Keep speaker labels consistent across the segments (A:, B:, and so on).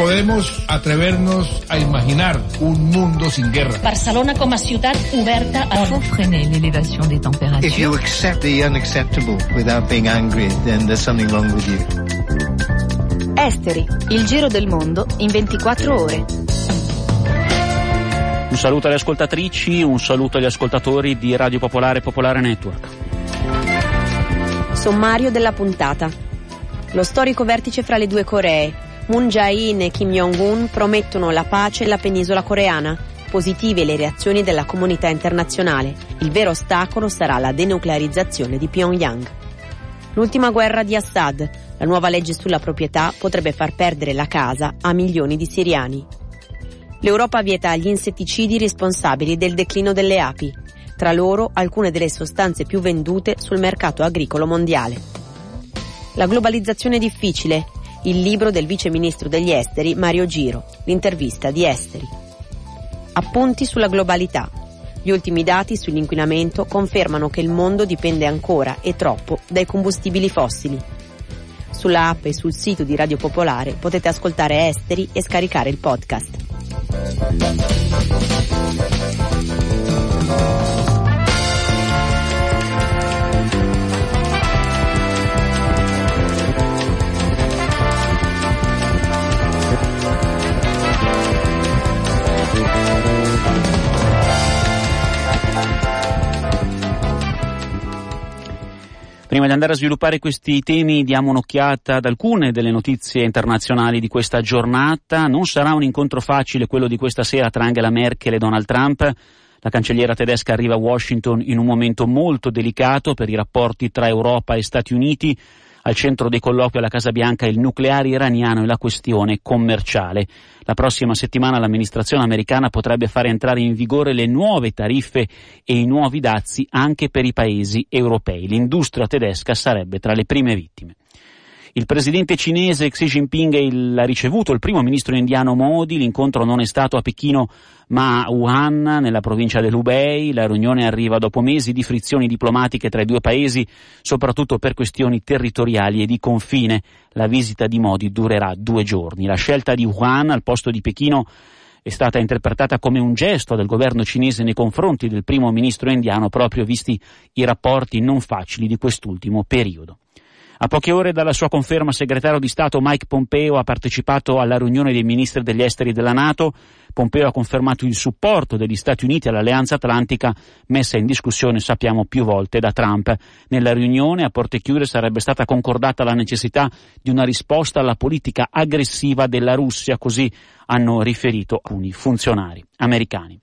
A: podemos atrevernos a imaginar un mundo sin guerra.
B: Barcelona com a ciutat oberta a...
C: Pour freiner l'élévation des températures.
D: If you accept the unacceptable without being angry, then there's something wrong with you.
E: Esteri, il giro del mondo in 24 ore.
F: Un saluto alle ascoltatrici, un saluto agli ascoltatori di Radio Popolare Popolare Network.
E: Sommario della puntata. Lo storico vertice fra le due Coree. Moon Jae-in e Kim Jong-un promettono la pace nella penisola coreana. Positive le reazioni della comunità internazionale. Il vero ostacolo sarà la denuclearizzazione di Pyongyang. L'ultima guerra di Assad. La nuova legge sulla proprietà potrebbe far perdere la casa a milioni di siriani. L'Europa vieta gli insetticidi responsabili del declino delle api. Tra loro alcune delle sostanze più vendute sul mercato agricolo mondiale. La globalizzazione è difficile. Il libro del vice ministro degli esteri Mario Giro. L'intervista di Esteri. Appunti sulla globalità. Gli ultimi dati sull'inquinamento confermano che il mondo dipende ancora e troppo dai combustibili fossili. Sulla app e sul sito di Radio Popolare potete ascoltare Esteri e scaricare il podcast.
F: Prima di andare a sviluppare questi temi diamo un'occhiata ad alcune delle notizie internazionali di questa giornata. Non sarà un incontro facile quello di questa sera tra Angela Merkel e Donald Trump. La cancelliera tedesca arriva a Washington in un momento molto delicato per i rapporti tra Europa e Stati Uniti. Al centro dei colloqui alla Casa Bianca il nucleare iraniano e la questione commerciale. La prossima settimana l'amministrazione americana potrebbe fare entrare in vigore le nuove tariffe e i nuovi dazi anche per i paesi europei. L'industria tedesca sarebbe tra le prime vittime. Il presidente cinese Xi Jinping ha ricevuto il primo ministro indiano Modi, l'incontro non è stato a Pechino ma a Wuhan, nella provincia dell'Hubei. La riunione arriva dopo mesi di frizioni diplomatiche tra i due paesi, soprattutto per questioni territoriali e di confine. La visita di Modi durerà due giorni. La scelta di Wuhan al posto di Pechino è stata interpretata come un gesto del governo cinese nei confronti del primo ministro indiano, proprio visti i rapporti non facili di quest'ultimo periodo. A poche ore dalla sua conferma, segretario di Stato Mike Pompeo ha partecipato alla riunione dei ministri degli esteri della Nato. Pompeo ha confermato il supporto degli Stati Uniti all'Alleanza Atlantica messa in discussione, sappiamo, più volte da Trump. Nella riunione a porte chiuse sarebbe stata concordata la necessità di una risposta alla politica aggressiva della Russia, così hanno riferito alcuni funzionari americani.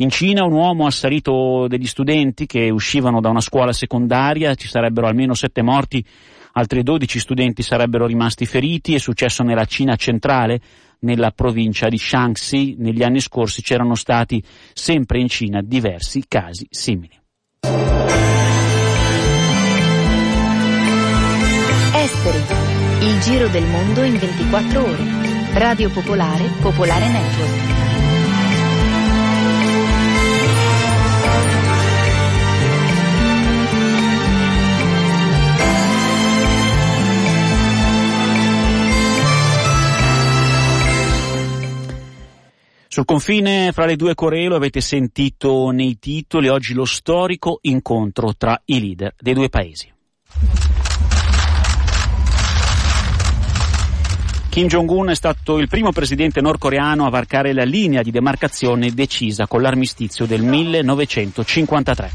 F: In Cina un uomo ha assalito degli studenti che uscivano da una scuola secondaria, ci sarebbero almeno sette morti Altri 12 studenti sarebbero rimasti feriti, è successo nella Cina centrale, nella provincia di Shaanxi. Negli anni scorsi c'erano stati sempre in Cina diversi casi simili.
E: Esteri, il giro del mondo in 24 ore. Radio Popolare, Popolare Network.
F: Sul confine fra le due Coree lo avete sentito nei titoli, oggi lo storico incontro tra i leader dei due paesi. Kim Jong-un è stato il primo presidente nordcoreano a varcare la linea di demarcazione decisa con l'armistizio del 1953.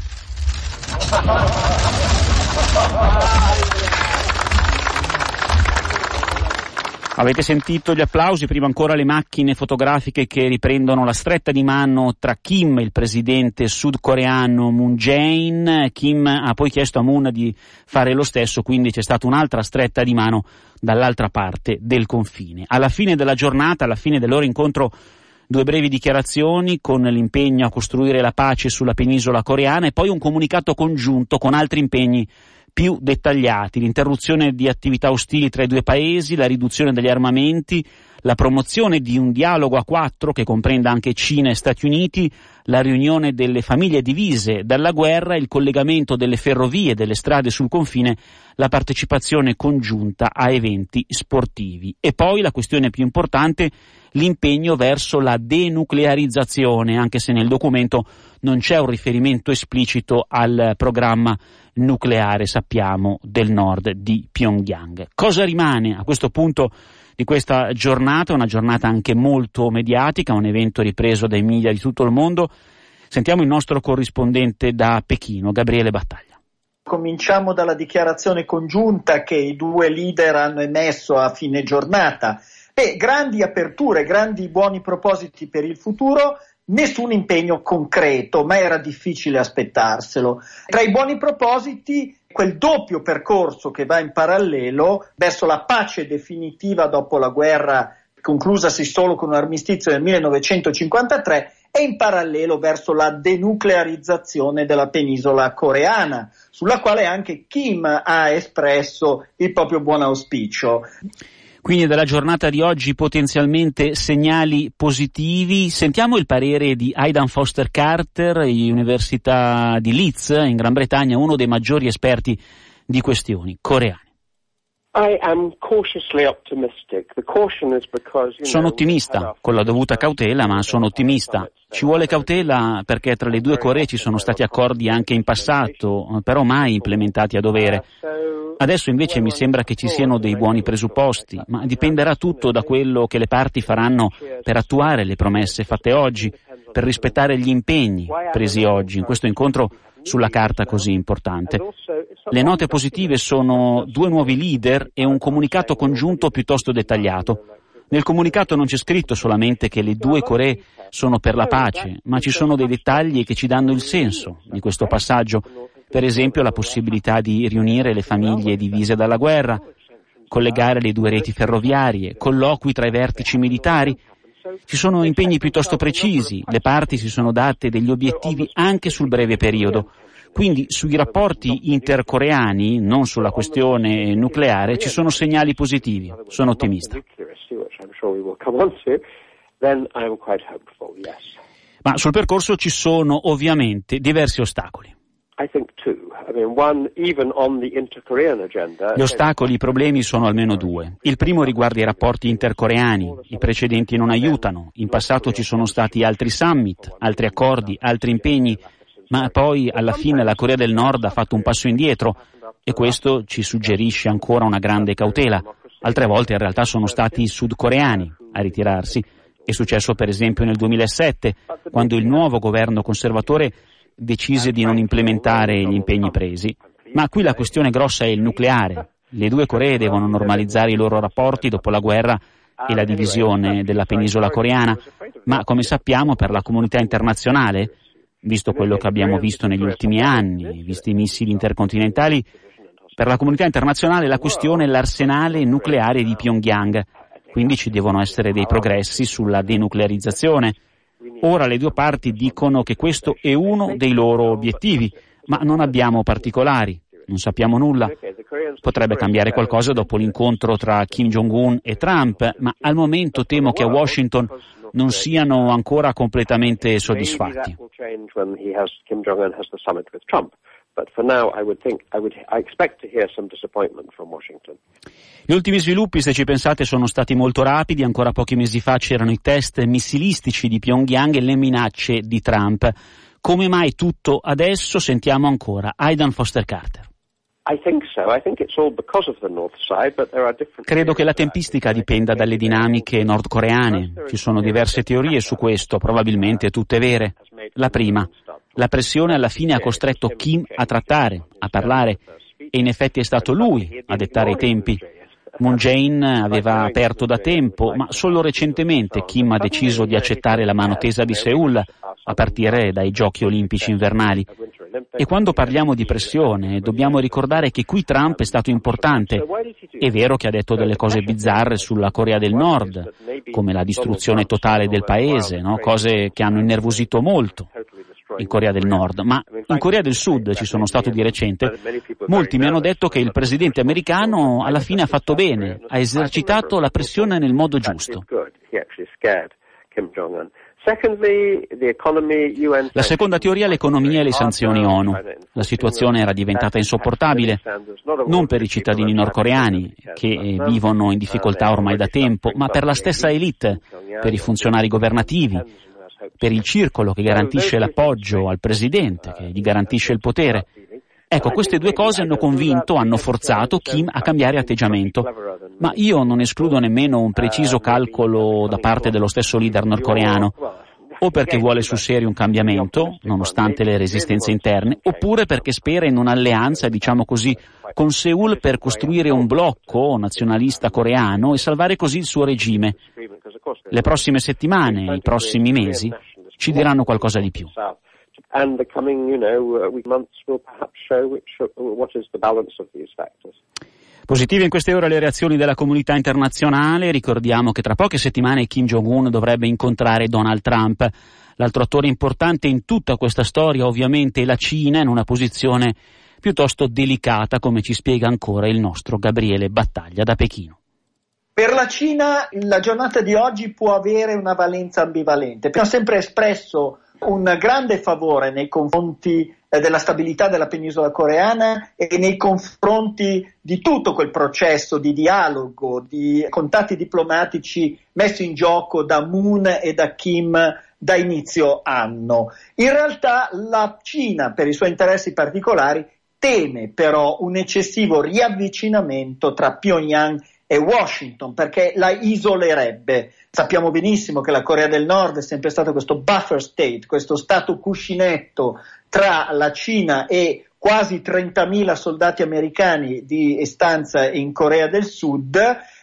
F: Avete sentito gli applausi, prima ancora le macchine fotografiche che riprendono la stretta di mano tra Kim il presidente sudcoreano Moon Jae-in. Kim ha poi chiesto a Moon di fare lo stesso, quindi c'è stata un'altra stretta di mano dall'altra parte del confine. Alla fine della giornata, alla fine del loro incontro, due brevi dichiarazioni con l'impegno a costruire la pace sulla penisola coreana e poi un comunicato congiunto con altri impegni più dettagliati, l'interruzione di attività ostili tra i due paesi, la riduzione degli armamenti, la promozione di un dialogo a quattro che comprenda anche Cina e Stati Uniti, la riunione delle famiglie divise dalla guerra, il collegamento delle ferrovie e delle strade sul confine, la partecipazione congiunta a eventi sportivi. E poi la questione più importante, l'impegno verso la denuclearizzazione, anche se nel documento non c'è un riferimento esplicito al programma nucleare, sappiamo, del nord di Pyongyang. Cosa rimane a questo punto di questa giornata, una giornata anche molto mediatica, un evento ripreso dai media di tutto il mondo? Sentiamo il nostro corrispondente da Pechino, Gabriele Battaglia.
G: Cominciamo dalla dichiarazione congiunta che i due leader hanno emesso a fine giornata. Beh, grandi aperture, grandi buoni propositi per il futuro, nessun impegno concreto, ma era difficile aspettarselo. Tra i buoni propositi, quel doppio percorso che va in parallelo verso la pace definitiva dopo la guerra conclusasi solo con un armistizio nel 1953 e in parallelo verso la denuclearizzazione della penisola coreana, sulla quale anche Kim ha espresso il proprio buon auspicio.
F: Quindi dalla giornata di oggi potenzialmente segnali positivi. Sentiamo il parere di Aidan Foster Carter, Università di Leeds in Gran Bretagna, uno dei maggiori esperti di questioni coreane. Sono ottimista, con la dovuta cautela, ma sono ottimista. Ci vuole cautela perché tra le due Coree ci sono stati accordi anche in passato, però mai implementati a dovere. Adesso invece mi sembra che ci siano dei buoni presupposti, ma dipenderà tutto da quello che le parti faranno per attuare le promesse fatte oggi, per rispettare gli impegni presi oggi. In questo incontro sulla carta così importante. Le note positive sono due nuovi leader e un comunicato congiunto piuttosto dettagliato. Nel comunicato non c'è scritto solamente che le due Coree sono per la pace, ma ci sono dei dettagli che ci danno il senso di questo passaggio. Per esempio la possibilità di riunire le famiglie divise dalla guerra, collegare le due reti ferroviarie, colloqui tra i vertici militari. Ci sono impegni piuttosto precisi, le parti si sono date degli obiettivi anche sul breve periodo. Quindi sui rapporti intercoreani, non sulla questione nucleare, ci sono segnali positivi. Sono ottimista. Ma sul percorso ci sono ovviamente diversi ostacoli. Gli ostacoli, i problemi sono almeno due. Il primo riguarda i rapporti intercoreani. I precedenti non aiutano. In passato ci sono stati altri summit, altri accordi, altri impegni, ma poi alla fine la Corea del Nord ha fatto un passo indietro e questo ci suggerisce ancora una grande cautela. Altre volte in realtà sono stati i sudcoreani a ritirarsi. È successo per esempio nel 2007, quando il nuovo governo conservatore decise di non implementare gli impegni presi. Ma qui la questione grossa è il nucleare. Le due Coree devono normalizzare i loro rapporti dopo la guerra e la divisione della penisola coreana, ma come sappiamo per la comunità internazionale, visto quello che abbiamo visto negli ultimi anni, visti i missili intercontinentali, per la comunità internazionale la questione è l'arsenale nucleare di Pyongyang, quindi ci devono essere dei progressi sulla denuclearizzazione. Ora le due parti dicono che questo è uno dei loro obiettivi, ma non abbiamo particolari, non sappiamo nulla. Potrebbe cambiare qualcosa dopo l'incontro tra Kim Jong-un e Trump, ma al momento temo che a Washington non siano ancora completamente soddisfatti. Gli ultimi sviluppi, se ci pensate, sono stati molto rapidi. Ancora pochi mesi fa c'erano i test missilistici di Pyongyang e le minacce di Trump. Come mai tutto adesso? Sentiamo ancora Aidan Foster Carter. Credo che la tempistica dipenda dalle dinamiche nordcoreane. Ci sono diverse teorie su questo, probabilmente tutte vere. La prima, la pressione alla fine ha costretto Kim a trattare, a parlare, e in effetti è stato lui a dettare i tempi. Moon Jae-in aveva aperto da tempo, ma solo recentemente Kim ha deciso di accettare la mano tesa di Seoul, a partire dai giochi olimpici invernali. E quando parliamo di pressione, dobbiamo ricordare che qui Trump è stato importante. È vero che ha detto delle cose bizzarre sulla Corea del Nord, come la distruzione totale del paese, no? cose che hanno innervosito molto in Corea del Nord, ma in Corea del Sud ci sono stato di recente, molti mi hanno detto che il presidente americano alla fine ha fatto bene, ha esercitato la pressione nel modo giusto. La seconda teoria è l'economia e le sanzioni ONU. La situazione era diventata insopportabile, non per i cittadini nordcoreani, che vivono in difficoltà ormai da tempo, ma per la stessa elite, per i funzionari governativi, per il circolo che garantisce l'appoggio al presidente, che gli garantisce il potere. Ecco, queste due cose hanno convinto, hanno forzato Kim a cambiare atteggiamento. Ma io non escludo nemmeno un preciso calcolo da parte dello stesso leader nordcoreano, o perché vuole sul serio un cambiamento, nonostante le resistenze interne, oppure perché spera in un'alleanza, diciamo così, con Seoul per costruire un blocco nazionalista coreano e salvare così il suo regime. Le prossime settimane, i prossimi mesi, ci diranno qualcosa di più Positive in queste ore le reazioni della comunità internazionale. Ricordiamo che tra poche settimane Kim Jong-un dovrebbe incontrare Donald Trump. L'altro attore importante in tutta questa storia ovviamente è la Cina in una posizione piuttosto delicata, come ci spiega ancora il nostro Gabriele Battaglia da Pechino.
G: Per la Cina la giornata di oggi può avere una valenza ambivalente. Abbiamo sempre espresso un grande favore nei confronti eh, della stabilità della penisola coreana e nei confronti di tutto quel processo di dialogo, di contatti diplomatici messi in gioco da Moon e da Kim da inizio anno. In realtà la Cina, per i suoi interessi particolari, teme però un eccessivo riavvicinamento tra Pyongyang e Washington perché la isolerebbe. Sappiamo benissimo che la Corea del Nord è sempre stato questo buffer state, questo stato cuscinetto tra la Cina e quasi 30.000 soldati americani di stanza in Corea del Sud.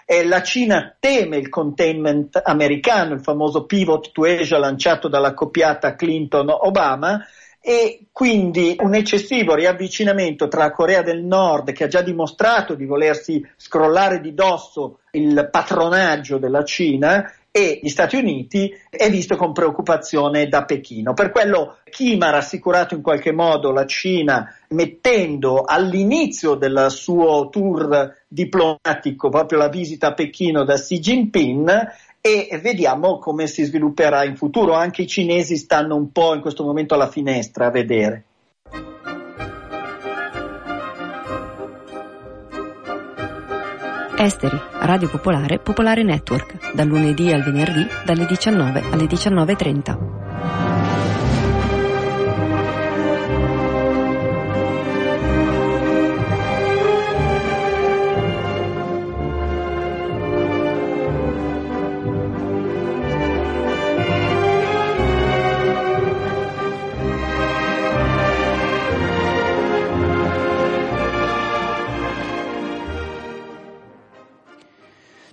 G: E la Cina teme il containment americano, il famoso pivot to Asia lanciato dalla coppiata Clinton-Obama, e quindi un eccessivo riavvicinamento tra Corea del Nord che ha già dimostrato di volersi scrollare di dosso il patronaggio della Cina e gli Stati Uniti è visto con preoccupazione da Pechino. Per quello Kim ha rassicurato in qualche modo la Cina mettendo all'inizio del suo tour diplomatico proprio la visita a Pechino da Xi Jinping e vediamo come si svilupperà in futuro. Anche i cinesi stanno un po' in questo momento alla finestra a vedere.
E: Esteri, Radio Popolare, Popolare Network, dal lunedì al venerdì dalle 19 alle 19.30.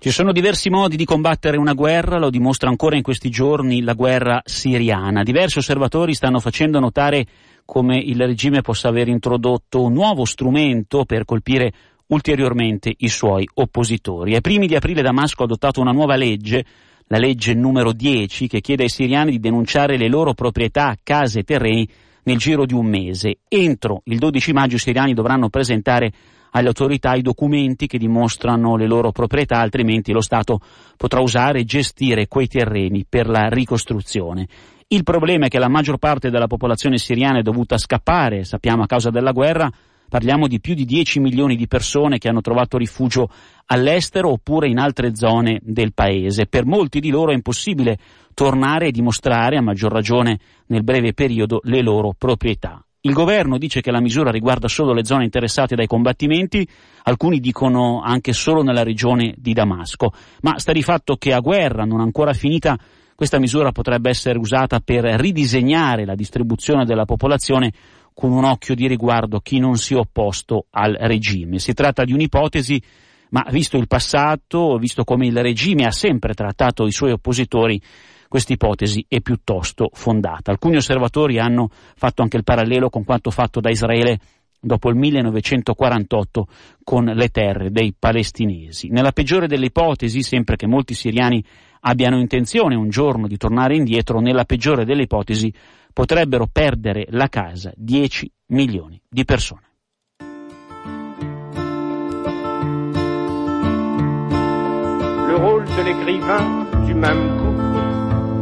F: Ci sono diversi modi di combattere una guerra, lo dimostra ancora in questi giorni la guerra siriana. Diversi osservatori stanno facendo notare come il regime possa aver introdotto un nuovo strumento per colpire ulteriormente i suoi oppositori. Ai primi di aprile Damasco ha adottato una nuova legge, la legge numero 10, che chiede ai siriani di denunciare le loro proprietà, case e terreni nel giro di un mese. Entro il 12 maggio i siriani dovranno presentare alle autorità i documenti che dimostrano le loro proprietà, altrimenti lo Stato potrà usare e gestire quei terreni per la ricostruzione. Il problema è che la maggior parte della popolazione siriana è dovuta scappare, sappiamo a causa della guerra, parliamo di più di 10 milioni di persone che hanno trovato rifugio all'estero oppure in altre zone del paese. Per molti di loro è impossibile tornare e dimostrare, a maggior ragione nel breve periodo, le loro proprietà. Il governo dice che la misura riguarda solo le zone interessate dai combattimenti, alcuni dicono anche solo nella regione di Damasco, ma sta di fatto che a guerra non ancora finita questa misura potrebbe essere usata per ridisegnare la distribuzione della popolazione con un occhio di riguardo chi non si è opposto al regime. Si tratta di un'ipotesi, ma visto il passato, visto come il regime ha sempre trattato i suoi oppositori, questa ipotesi è piuttosto fondata. Alcuni osservatori hanno fatto anche il parallelo con quanto fatto da Israele dopo il 1948 con le terre dei palestinesi. Nella peggiore delle ipotesi, sempre che molti siriani abbiano intenzione un giorno di tornare indietro, nella peggiore delle ipotesi potrebbero perdere la casa 10 milioni di persone. Le rôle de l'écrivain du même coup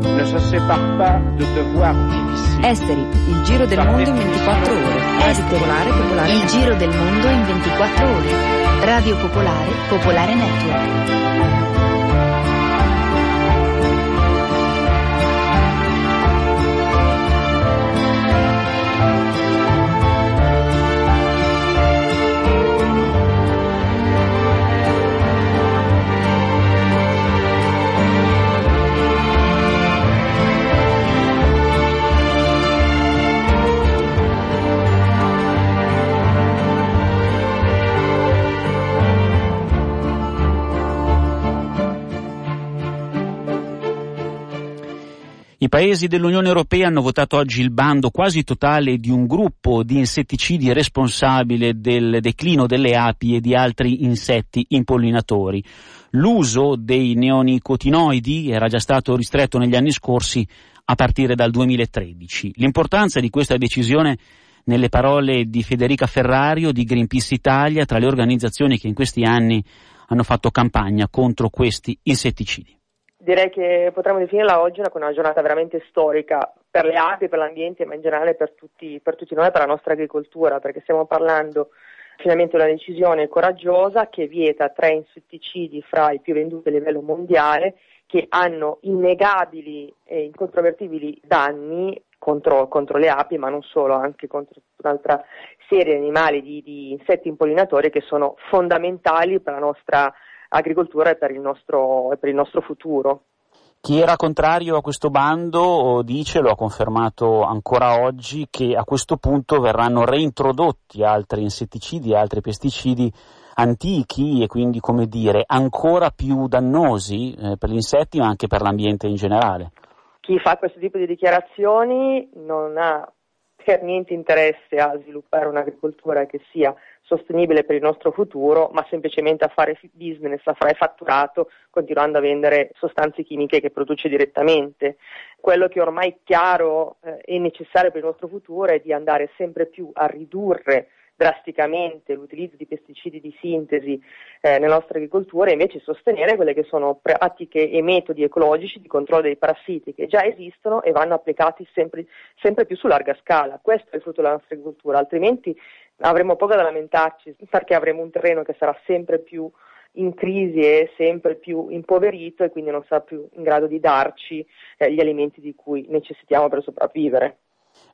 H: ne se sépare pas de devoirs difficiles.
E: Esteri, il giro del mondo in 24 ore. Radio Popolare, Popolare.
B: Il giro del mondo in 24 ore. Radio Popolare, Popolare Network.
F: I paesi dell'Unione Europea hanno votato oggi il bando quasi totale di un gruppo di insetticidi responsabile del declino delle api e di altri insetti impollinatori. L'uso dei neonicotinoidi era già stato ristretto negli anni scorsi a partire dal 2013. L'importanza di questa decisione nelle parole di Federica Ferrario di Greenpeace Italia tra le organizzazioni che in questi anni hanno fatto campagna contro questi insetticidi
I: direi che potremmo definirla oggi una, una giornata veramente storica per le api, per l'ambiente, ma in generale per tutti, per tutti noi, per la nostra agricoltura, perché stiamo parlando finalmente di una decisione coraggiosa che vieta tre insetticidi fra i più venduti a livello mondiale che hanno innegabili e incontrovertibili danni contro, contro, le api, ma non solo, anche contro un'altra serie di animali, di, di insetti impollinatori che sono fondamentali per la nostra agricoltura e per il nostro, e per il nostro futuro.
F: Chi era contrario a questo bando dice, lo ha confermato ancora oggi, che a questo punto verranno reintrodotti altri insetticidi e altri pesticidi antichi e quindi, come dire, ancora più dannosi eh, per gli insetti ma anche per l'ambiente in generale.
I: Chi fa questo tipo di dichiarazioni non ha per niente interesse a sviluppare un'agricoltura che sia sostenibile per il nostro futuro, ma semplicemente a fare business, a fare fatturato, continuando a vendere sostanze chimiche che produce direttamente. Quello che ormai è chiaro eh, e necessario per il nostro futuro è di andare sempre più a ridurre drasticamente l'utilizzo di pesticidi di sintesi eh, nella nostra agricoltura e invece sostenere quelle che sono pratiche e metodi ecologici di controllo dei parassiti che già esistono e vanno applicati sempre, sempre più su larga scala. Questo è il frutto della nostra agricoltura, altrimenti avremo poco da lamentarci perché avremo un terreno che sarà sempre più in crisi e sempre più impoverito e quindi non sarà più in grado di darci eh, gli alimenti di cui necessitiamo per sopravvivere.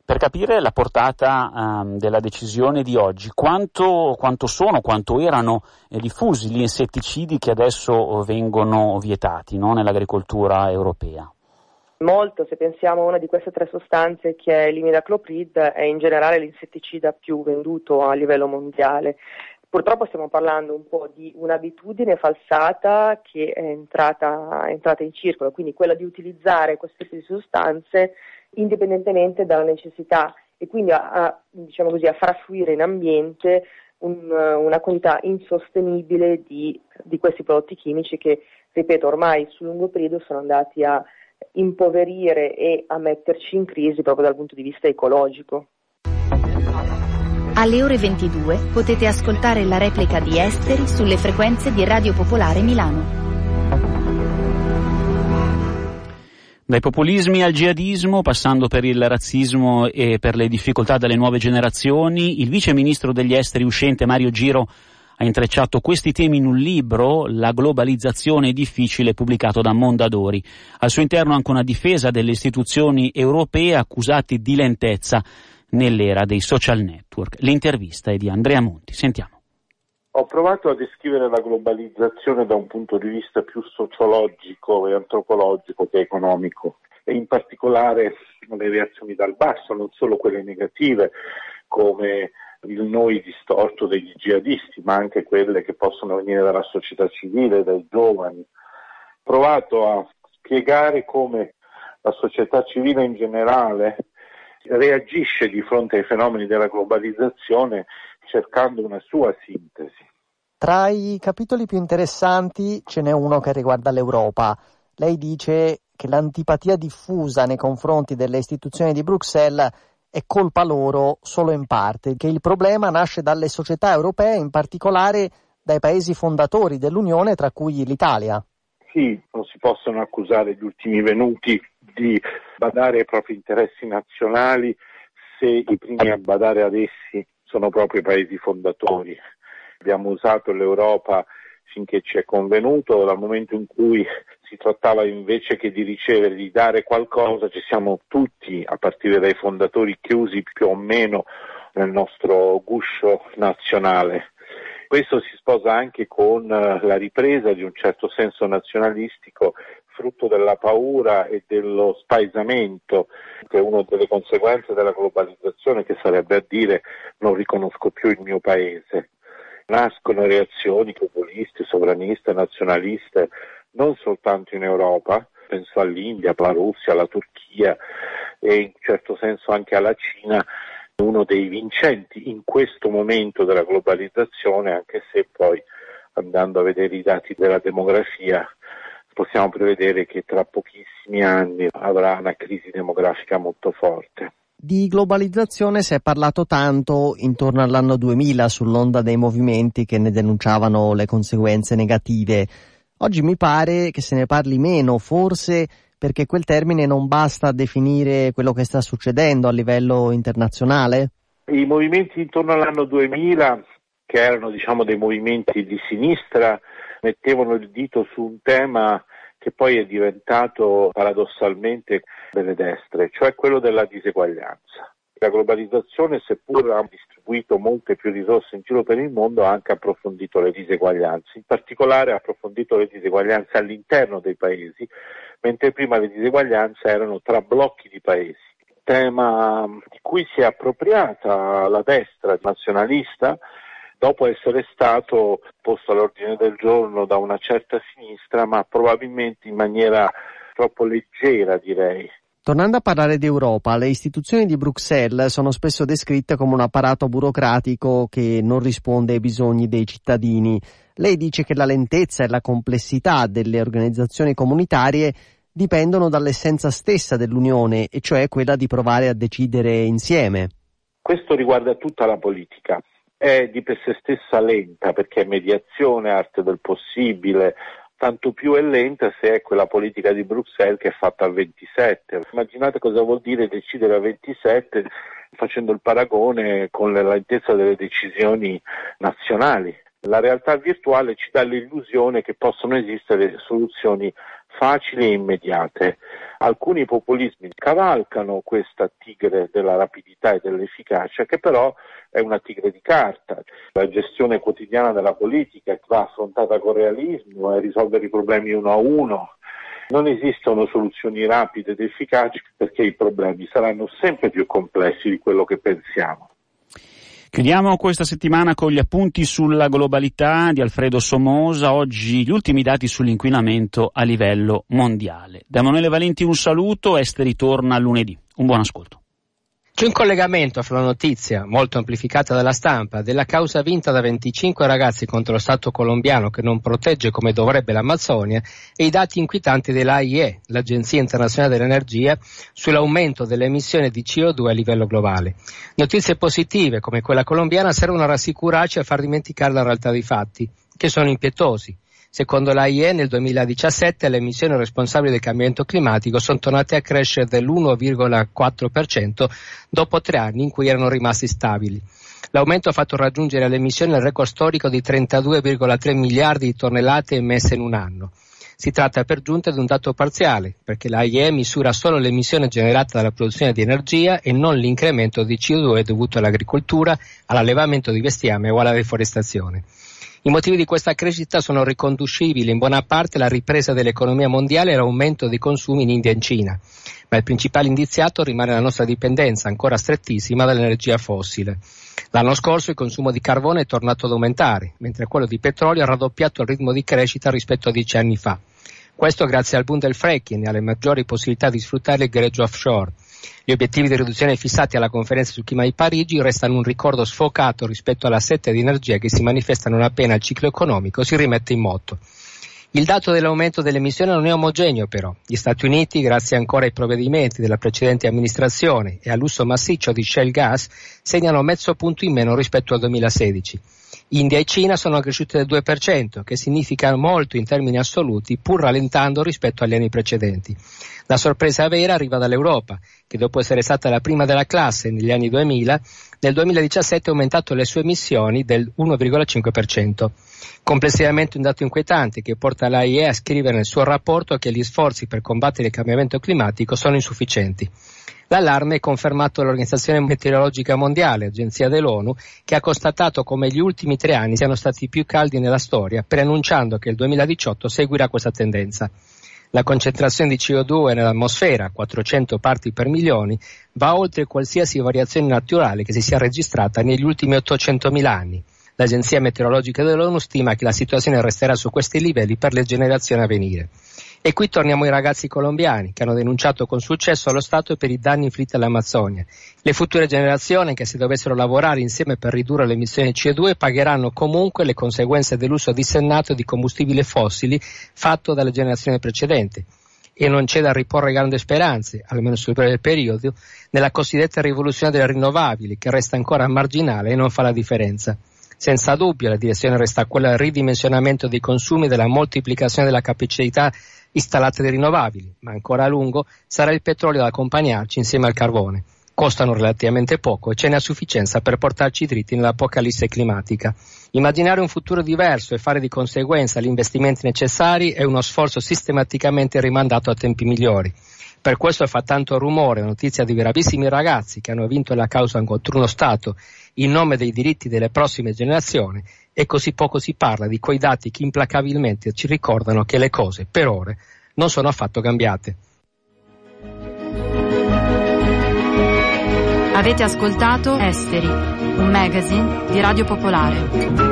F: Per capire la portata um, della decisione di oggi, quanto, quanto sono, quanto erano eh, diffusi gli insetticidi che adesso vengono vietati no, nell'agricoltura europea?
I: Molto, se pensiamo a una di queste tre sostanze che è l'imidacloprid, è in generale l'insetticida più venduto a livello mondiale. Purtroppo stiamo parlando un po' di un'abitudine falsata che è entrata, è entrata in circolo, quindi quella di utilizzare questo tipo di sostanze indipendentemente dalla necessità e quindi a, a, diciamo così, a far affluire in ambiente un, una quantità insostenibile di, di, questi prodotti chimici che, ripeto, ormai sul lungo periodo sono andati a impoverire e a metterci in crisi proprio dal punto di vista ecologico.
B: Alle ore 22 potete ascoltare la replica di Esteri sulle frequenze di Radio Popolare Milano.
F: Dai populismi al jihadismo, passando per il razzismo e per le difficoltà delle nuove generazioni, il vice ministro degli esteri uscente Mario Giro ha intrecciato questi temi in un libro, La globalizzazione difficile, pubblicato da Mondadori. Al suo interno anche una difesa delle istituzioni europee accusate di lentezza nell'era dei social network. L'intervista è di Andrea Monti. Sentiamo.
J: Ho provato a descrivere la globalizzazione da un punto di vista più sociologico e antropologico che economico e in particolare le reazioni dal basso, non solo quelle negative come il noi distorto degli jihadisti, ma anche quelle che possono venire dalla società civile, dai giovani. Ho provato a spiegare come la società civile in generale reagisce di fronte ai fenomeni della globalizzazione cercando una sua sintesi.
K: Tra i capitoli più interessanti ce n'è uno che riguarda l'Europa. Lei dice che l'antipatia diffusa nei confronti delle istituzioni di Bruxelles è colpa loro solo in parte, che il problema nasce dalle società europee, in particolare dai paesi fondatori dell'Unione, tra cui l'Italia.
J: Sì, non si possono accusare gli ultimi venuti di badare ai propri interessi nazionali se i primi a badare ad essi sono proprio i paesi fondatori. Abbiamo usato l'Europa finché ci è convenuto, dal momento in cui si trattava invece che di ricevere, di dare qualcosa, ci siamo tutti, a partire dai fondatori, chiusi più o meno nel nostro guscio nazionale. Questo si sposa anche con eh, la ripresa di un certo senso nazionalistico frutto della paura e dello spaesamento, che è una delle conseguenze della globalizzazione, che sarebbe a dire non riconosco più il mio paese. Nascono reazioni populiste, sovraniste, nazionaliste, non soltanto in Europa, penso all'India, alla Russia, alla Turchia e in certo senso anche alla Cina, uno dei vincenti in questo momento della globalizzazione, anche se poi andando a vedere i dati della demografia possiamo prevedere che tra pochissimi anni avrà una crisi demografica molto forte.
K: Di globalizzazione si è parlato tanto intorno all'anno 2000 sull'onda dei movimenti che ne denunciavano le conseguenze negative. Oggi mi pare che se ne parli meno, forse perché quel termine non basta a definire quello che sta succedendo a livello internazionale?
J: I movimenti intorno all'anno 2000, che erano diciamo dei movimenti di sinistra, mettevano il dito su un tema che poi è diventato paradossalmente delle destre, cioè quello della diseguaglianza. La globalizzazione, seppur ha distribuito molte più risorse in giro per il mondo, ha anche approfondito le diseguaglianze, in particolare ha approfondito le diseguaglianze all'interno dei paesi, mentre prima le diseguaglianze erano tra blocchi di paesi. Tema di cui si è appropriata la destra nazionalista dopo essere stato posto all'ordine del giorno da una certa sinistra, ma probabilmente in maniera troppo leggera, direi.
K: Tornando a parlare di Europa, le istituzioni di Bruxelles sono spesso descritte come un apparato burocratico che non risponde ai bisogni dei cittadini. Lei dice che la lentezza e la complessità delle organizzazioni comunitarie dipendono dall'essenza stessa dell'Unione, e cioè quella di provare a decidere insieme.
J: Questo riguarda tutta la politica è di per sé stessa lenta perché è mediazione, arte del possibile, tanto più è lenta se è quella politica di Bruxelles che è fatta al 27. Immaginate cosa vuol dire decidere al 27 facendo il paragone con la lentezza delle decisioni nazionali. La realtà virtuale ci dà l'illusione che possono esistere soluzioni facili e immediate. Alcuni populismi cavalcano questa tigre della rapidità e dell'efficacia che però è una tigre di carta. La gestione quotidiana della politica va affrontata con realismo e risolvere i problemi uno a uno. Non esistono soluzioni rapide ed efficaci perché i problemi saranno sempre più complessi di quello che pensiamo.
F: Chiudiamo questa settimana con gli appunti sulla globalità di Alfredo Somosa, oggi gli ultimi dati sull'inquinamento a livello mondiale. Da Emanuele Valenti un saluto, Esteri torna lunedì. Un buon ascolto.
L: C'è un collegamento fra la notizia, molto amplificata dalla stampa, della causa vinta da 25 ragazzi contro lo Stato colombiano che non protegge come dovrebbe l'Amazzonia e i dati inquietanti dell'AIE, l'Agenzia Internazionale dell'Energia, sull'aumento delle emissioni di CO2 a livello globale. Notizie positive come quella colombiana servono a rassicurarci e a far dimenticare la realtà dei fatti, che sono impietosi. Secondo l'AIE nel 2017 le emissioni responsabili del cambiamento climatico sono tornate a crescere dell'1,4% dopo tre anni in cui erano rimasti stabili. L'aumento ha fatto raggiungere le emissioni il record storico di 32,3 miliardi di tonnellate emesse in un anno. Si tratta per giunta di un dato parziale, perché l'AIE misura solo l'emissione generata dalla produzione di energia e non l'incremento di CO2 dovuto all'agricoltura, all'allevamento di bestiame o alla deforestazione. I motivi di questa crescita sono riconducibili in buona parte alla ripresa dell'economia mondiale e all'aumento dei consumi in India e in Cina, ma il principale indiziato rimane la nostra dipendenza ancora strettissima dall'energia fossile. L'anno scorso il consumo di carbone è tornato ad aumentare, mentre quello di petrolio ha raddoppiato il ritmo di crescita rispetto a dieci anni fa. Questo grazie al boom del fracking e alle maggiori possibilità di sfruttare il greggio offshore. Gli obiettivi di riduzione fissati alla conferenza sul clima di Parigi restano un ricordo sfocato rispetto alla sette di energia che si manifesta non appena il ciclo economico si rimette in moto. Il dato dell'aumento delle emissioni non è omogeneo però. Gli Stati Uniti, grazie ancora ai provvedimenti della precedente amministrazione e all'uso massiccio di shale gas, segnano mezzo punto in meno rispetto al 2016. India e Cina sono cresciute del 2%, che significa molto in termini assoluti, pur rallentando rispetto agli anni precedenti. La sorpresa vera arriva dall'Europa, che dopo essere stata la prima della classe negli anni 2000, nel 2017 ha aumentato le sue emissioni del 1,5%. Complessivamente un dato inquietante che porta l'AIE a scrivere nel suo rapporto che gli sforzi per combattere il cambiamento climatico sono insufficienti. L'allarme è confermato dall'Organizzazione Meteorologica Mondiale, agenzia dell'ONU, che ha constatato come gli ultimi tre anni siano stati più caldi nella storia, preannunciando che il 2018 seguirà questa tendenza. La concentrazione di CO2 nell'atmosfera, 400 parti per milioni, va oltre qualsiasi variazione naturale che si sia registrata negli ultimi 800.000 anni. L'Agenzia Meteorologica dell'ONU stima che la situazione resterà su questi livelli per le generazioni a venire. E qui torniamo ai ragazzi colombiani che hanno denunciato con successo allo Stato per i danni inflitti all'Amazzonia. Le future generazioni che se dovessero lavorare insieme per ridurre le emissioni CO2 pagheranno comunque le conseguenze dell'uso dissennato di combustibili fossili fatto dalle generazioni precedenti. E non c'è da riporre grandi speranze, almeno sul breve periodo, nella cosiddetta rivoluzione delle rinnovabili che resta ancora marginale e non fa la differenza. Senza dubbio la direzione resta quella del ridimensionamento dei consumi e della moltiplicazione della capacità installate delle rinnovabili, ma ancora a lungo sarà il petrolio ad accompagnarci insieme al carbone. Costano relativamente poco e ce n'è a sufficienza per portarci dritti nell'apocalisse climatica. Immaginare un futuro diverso e fare di conseguenza gli investimenti necessari è uno sforzo sistematicamente rimandato a tempi migliori. Per questo fa tanto rumore la notizia di bravissimi ragazzi che hanno vinto la causa contro uno Stato in nome dei diritti delle prossime generazioni e così poco si parla di quei dati che implacabilmente ci ricordano che le cose, per ore, non sono affatto cambiate.
C: Avete ascoltato Esteri, un magazine di Radio Popolare.